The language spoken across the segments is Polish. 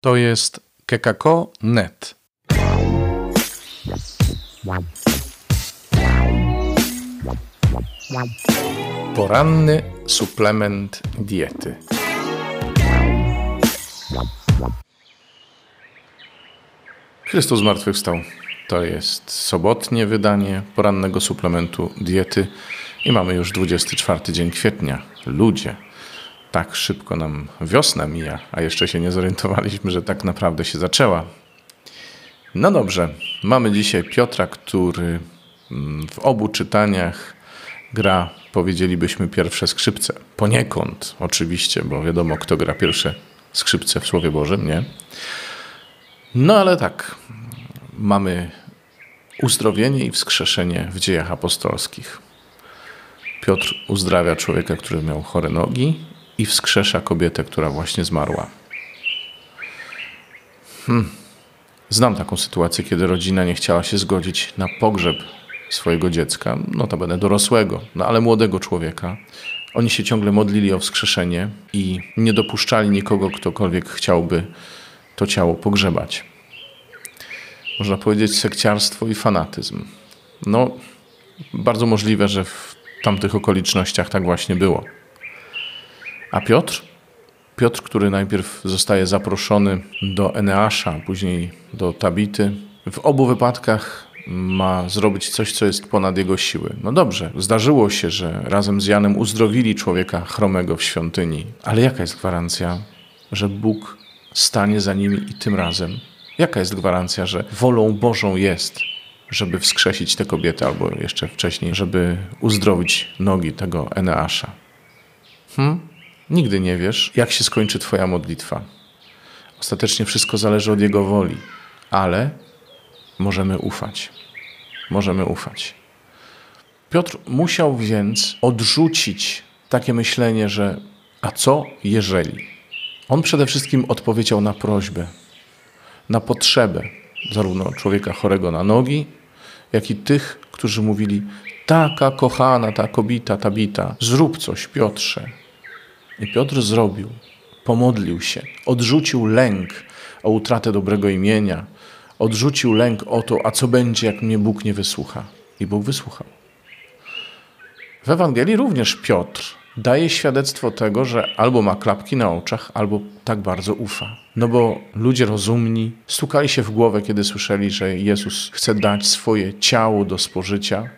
To jest kekako.net. Poranny suplement diety. Chrystus zmartwychwstał. To jest sobotnie wydanie porannego suplementu diety i mamy już 24 dzień kwietnia. Ludzie, tak szybko nam wiosna mija, a jeszcze się nie zorientowaliśmy, że tak naprawdę się zaczęła. No dobrze, mamy dzisiaj Piotra, który mm, w obu czytaniach gra, powiedzielibyśmy, pierwsze skrzypce. Poniekąd, oczywiście, bo wiadomo, kto gra pierwsze skrzypce w Słowie Bożym, nie? No ale tak, mamy uzdrowienie i wskrzeszenie w dziejach apostolskich. Piotr uzdrawia człowieka, który miał chore nogi i wskrzesza kobietę, która właśnie zmarła. Hmm. Znam taką sytuację, kiedy rodzina nie chciała się zgodzić na pogrzeb swojego dziecka, notabene dorosłego, no ale młodego człowieka. Oni się ciągle modlili o wskrzeszenie i nie dopuszczali nikogo, ktokolwiek chciałby to ciało pogrzebać. Można powiedzieć sekciarstwo i fanatyzm. No, bardzo możliwe, że w tamtych okolicznościach tak właśnie było. A Piotr? Piotr, który najpierw zostaje zaproszony do Eneasza, później do Tabity, w obu wypadkach ma zrobić coś, co jest ponad jego siły. No dobrze, zdarzyło się, że razem z Janem uzdrowili człowieka chromego w świątyni, ale jaka jest gwarancja, że Bóg stanie za nimi i tym razem? Jaka jest gwarancja, że wolą Bożą jest, żeby wskrzesić tę kobietę, albo jeszcze wcześniej, żeby uzdrowić nogi tego Eneasza? Hmm? Nigdy nie wiesz, jak się skończy Twoja modlitwa. Ostatecznie wszystko zależy od Jego woli, ale możemy ufać. Możemy ufać. Piotr musiał więc odrzucić takie myślenie, że a co jeżeli? On przede wszystkim odpowiedział na prośbę, na potrzebę zarówno człowieka chorego na nogi, jak i tych, którzy mówili: Taka kochana, ta kobita, ta bita, zrób coś, Piotrze, i Piotr zrobił, pomodlił się, odrzucił lęk o utratę dobrego imienia, odrzucił lęk o to, a co będzie, jak mnie Bóg nie wysłucha. I Bóg wysłuchał. W Ewangelii również Piotr daje świadectwo tego, że albo ma klapki na oczach, albo tak bardzo ufa. No bo ludzie rozumni stukali się w głowę, kiedy słyszeli, że Jezus chce dać swoje ciało do spożycia,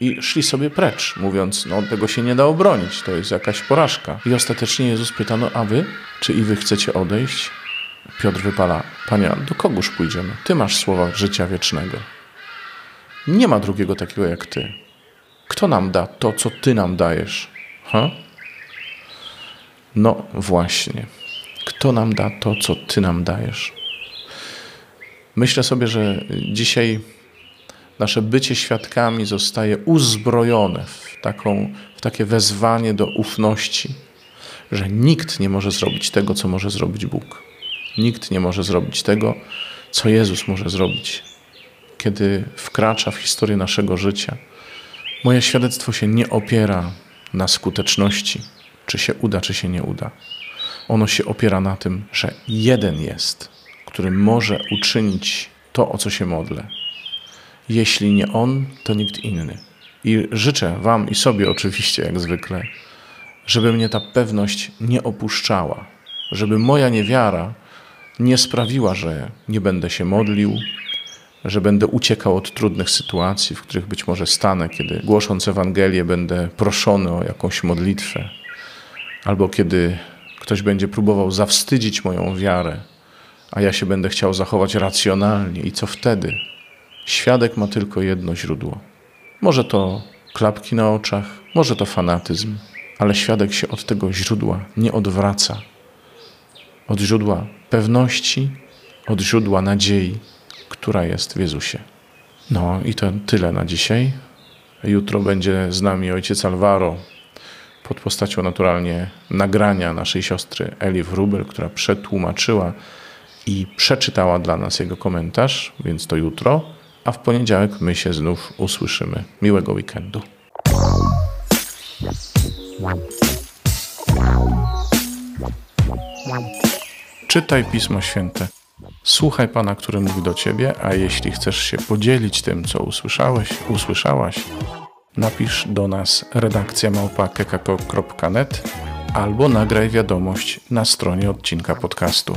i szli sobie precz, mówiąc, no tego się nie da obronić, to jest jakaś porażka. I ostatecznie Jezus pyta, no a wy, czy i wy chcecie odejść? Piotr wypala, Panie, do kogóż pójdziemy? Ty masz słowa życia wiecznego. Nie ma drugiego takiego jak Ty. Kto nam da to, co Ty nam dajesz? Ha? No właśnie. Kto nam da to, co Ty nam dajesz? Myślę sobie, że dzisiaj nasze bycie świadkami zostaje uzbrojone w, taką, w takie wezwanie do ufności, że nikt nie może zrobić tego, co może zrobić Bóg. Nikt nie może zrobić tego, co Jezus może zrobić, kiedy wkracza w historię naszego życia. Moje świadectwo się nie opiera na skuteczności, czy się uda, czy się nie uda. Ono się opiera na tym, że jeden jest, który może uczynić to, o co się modlę, jeśli nie On, to nikt inny. I życzę Wam i sobie oczywiście, jak zwykle, żeby mnie ta pewność nie opuszczała, żeby moja niewiara nie sprawiła, że nie będę się modlił, że będę uciekał od trudnych sytuacji, w których być może stanę, kiedy głosząc Ewangelię będę proszony o jakąś modlitwę, albo kiedy ktoś będzie próbował zawstydzić moją wiarę, a ja się będę chciał zachować racjonalnie. I co wtedy? Świadek ma tylko jedno źródło. Może to klapki na oczach, może to fanatyzm, ale świadek się od tego źródła nie odwraca. Od źródła pewności, od źródła nadziei, która jest w Jezusie. No i to tyle na dzisiaj. Jutro będzie z nami ojciec Alvaro pod postacią naturalnie nagrania naszej siostry Eli Wrubel, która przetłumaczyła i przeczytała dla nas jego komentarz, więc to jutro a w poniedziałek my się znów usłyszymy. Miłego weekendu. czytaj Pismo Święte. Słuchaj Pana, który mówi do Ciebie, a jeśli chcesz się podzielić tym, co usłyszałeś, usłyszałaś, napisz do nas redakcja małpa.kekako.net albo nagraj wiadomość na stronie odcinka podcastu.